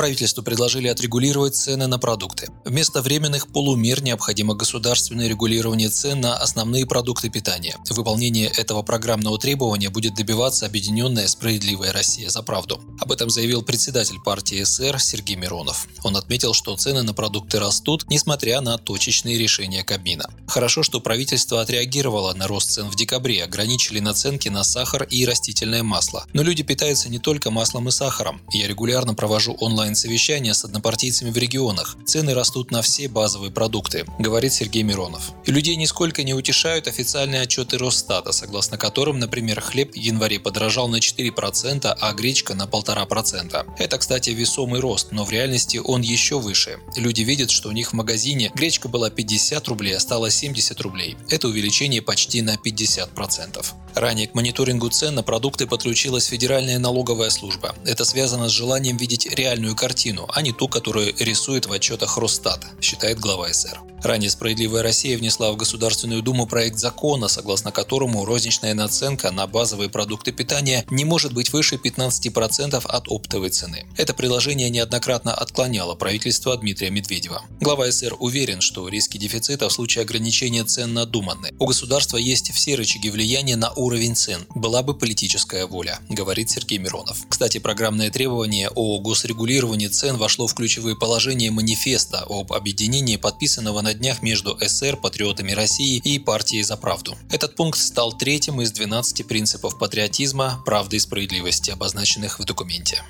Правительству предложили отрегулировать цены на продукты. Вместо временных полумер необходимо государственное регулирование цен на основные продукты питания. Выполнение этого программного требования будет добиваться Объединенная справедливая Россия за правду. Об этом заявил председатель партии СР Сергей Миронов. Он отметил, что цены на продукты растут, несмотря на точечные решения Кабмина. Хорошо, что правительство отреагировало на рост цен в декабре, ограничили наценки на сахар и растительное масло. Но люди питаются не только маслом и сахаром. Я регулярно провожу онлайн онлайн-совещания с однопартийцами в регионах. Цены растут на все базовые продукты, говорит Сергей Миронов. И людей нисколько не утешают официальные отчеты Росстата, согласно которым, например, хлеб в январе подорожал на 4%, а гречка на 1,5%. Это, кстати, весомый рост, но в реальности он еще выше. Люди видят, что у них в магазине гречка была 50 рублей, а стала 70 рублей. Это увеличение почти на 50%. Ранее к мониторингу цен на продукты подключилась Федеральная налоговая служба. Это связано с желанием видеть реальную картину, а не ту, которую рисует в отчетах Росстат, считает глава СР. Ранее «Справедливая Россия» внесла в Государственную Думу проект закона, согласно которому розничная наценка на базовые продукты питания не может быть выше 15% от оптовой цены. Это предложение неоднократно отклоняло правительство Дмитрия Медведева. Глава СР уверен, что риски дефицита в случае ограничения цен надуманны. У государства есть все рычаги влияния на уровень цен. Была бы политическая воля, говорит Сергей Миронов. Кстати, программное требование о госрегулировании цен вошло в ключевые положения манифеста об объединении, подписанного на днях между СР, патриотами России и партией «За правду». Этот пункт стал третьим из 12 принципов патриотизма, правды и справедливости, обозначенных в документе.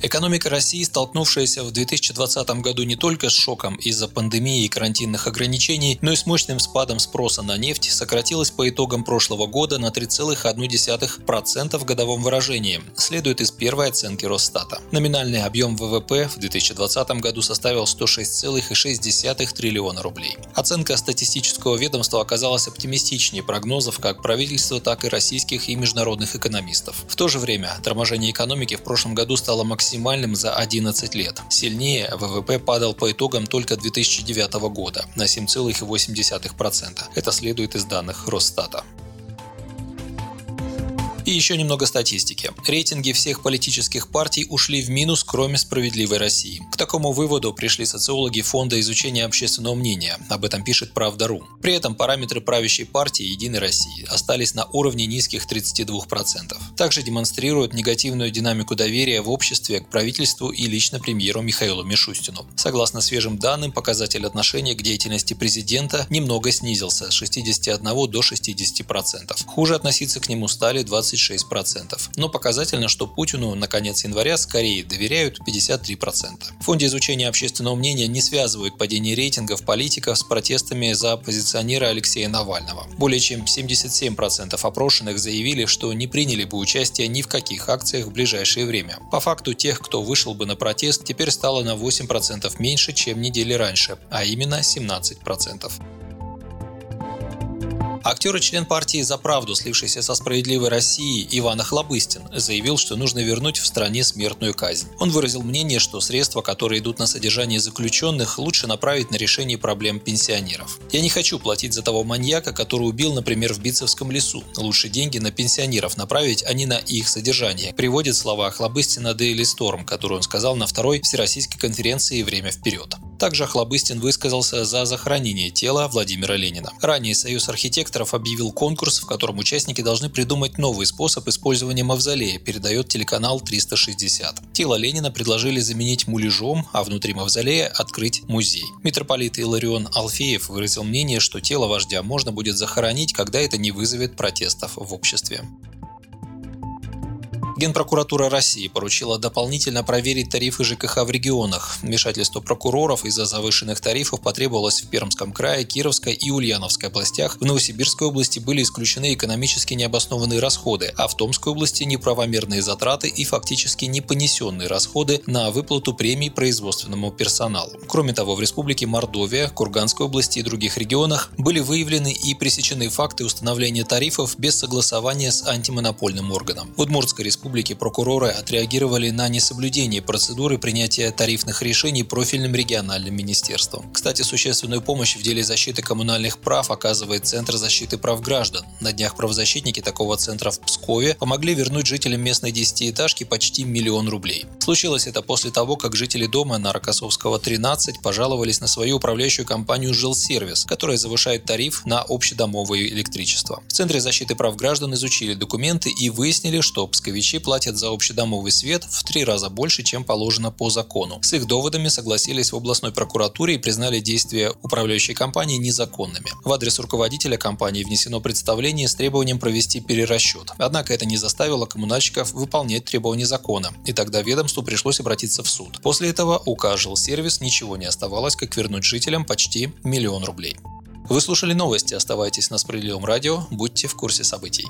Экономика России, столкнувшаяся в 2020 году не только с шоком из-за пандемии и карантинных ограничений, но и с мощным спадом спроса на нефть, сократилась по итогам прошлого года на 3,1% в годовом выражении, следует из первой оценки Росстата. Номинальный объем ВВП в 2020 году составил 106,6 триллиона рублей. Оценка статистического ведомства оказалась оптимистичнее прогнозов как правительства, так и российских и международных экономистов. В то же время торможение экономики в прошлом году стало максимальным максимальным за 11 лет. Сильнее ВВП падал по итогам только 2009 года на 7,8%. Это следует из данных Росстата. И еще немного статистики. Рейтинги всех политических партий ушли в минус, кроме «Справедливой России». К такому выводу пришли социологи Фонда изучения общественного мнения. Об этом пишет Правда.ру. При этом параметры правящей партии «Единой России» остались на уровне низких 32%. Также демонстрируют негативную динамику доверия в обществе к правительству и лично премьеру Михаилу Мишустину. Согласно свежим данным, показатель отношения к деятельности президента немного снизился с 61 до 60%. Хуже относиться к нему стали 20 36%. Но показательно, что Путину на конец января скорее доверяют 53%. В Фонде изучения общественного мнения не связывают падение рейтингов политиков с протестами за оппозиционера Алексея Навального. Более чем 77% опрошенных заявили, что не приняли бы участие ни в каких акциях в ближайшее время. По факту тех, кто вышел бы на протест, теперь стало на 8% меньше, чем недели раньше, а именно 17%. Актер и член партии «За правду», слившийся со «Справедливой Россией» Иван Охлобыстин, заявил, что нужно вернуть в стране смертную казнь. Он выразил мнение, что средства, которые идут на содержание заключенных, лучше направить на решение проблем пенсионеров. «Я не хочу платить за того маньяка, который убил, например, в Битцевском лесу. Лучше деньги на пенсионеров направить, а не на их содержание», приводит слова Охлобыстина Дейли Сторм, которую он сказал на второй Всероссийской конференции «Время вперед». Также Охлобыстин высказался за захоронение тела Владимира Ленина. Ранее Союз архитекторов объявил конкурс, в котором участники должны придумать новый способ использования мавзолея, передает телеканал 360. Тело Ленина предложили заменить муляжом, а внутри мавзолея открыть музей. Митрополит Иларион Алфеев выразил мнение, что тело вождя можно будет захоронить, когда это не вызовет протестов в обществе. Генпрокуратура России поручила дополнительно проверить тарифы ЖКХ в регионах. Вмешательство прокуроров из-за завышенных тарифов потребовалось в Пермском крае, Кировской и Ульяновской областях. В Новосибирской области были исключены экономически необоснованные расходы, а в Томской области неправомерные затраты и фактически непонесенные расходы на выплату премий производственному персоналу. Кроме того, в Республике Мордовия, Курганской области и других регионах были выявлены и пресечены факты установления тарифов без согласования с антимонопольным органом. В Удмуртской республике республики прокуроры отреагировали на несоблюдение процедуры принятия тарифных решений профильным региональным министерством. Кстати, существенную помощь в деле защиты коммунальных прав оказывает Центр защиты прав граждан. На днях правозащитники такого центра в Пскове помогли вернуть жителям местной десятиэтажки почти миллион рублей. Случилось это после того, как жители дома на Рокоссовского 13 пожаловались на свою управляющую компанию «Жилсервис», которая завышает тариф на общедомовое электричество. В Центре защиты прав граждан изучили документы и выяснили, что псковичи платят за общедомовый свет в три раза больше, чем положено по закону. С их доводами согласились в областной прокуратуре и признали действия управляющей компании незаконными. В адрес руководителя компании внесено представление с требованием провести перерасчет. Однако это не заставило коммунальщиков выполнять требования закона, и тогда ведомству пришлось обратиться в суд. После этого УК «Жилсервис» ничего не оставалось, как вернуть жителям почти миллион рублей. Вы слушали новости, оставайтесь на Справедливом радио, будьте в курсе событий.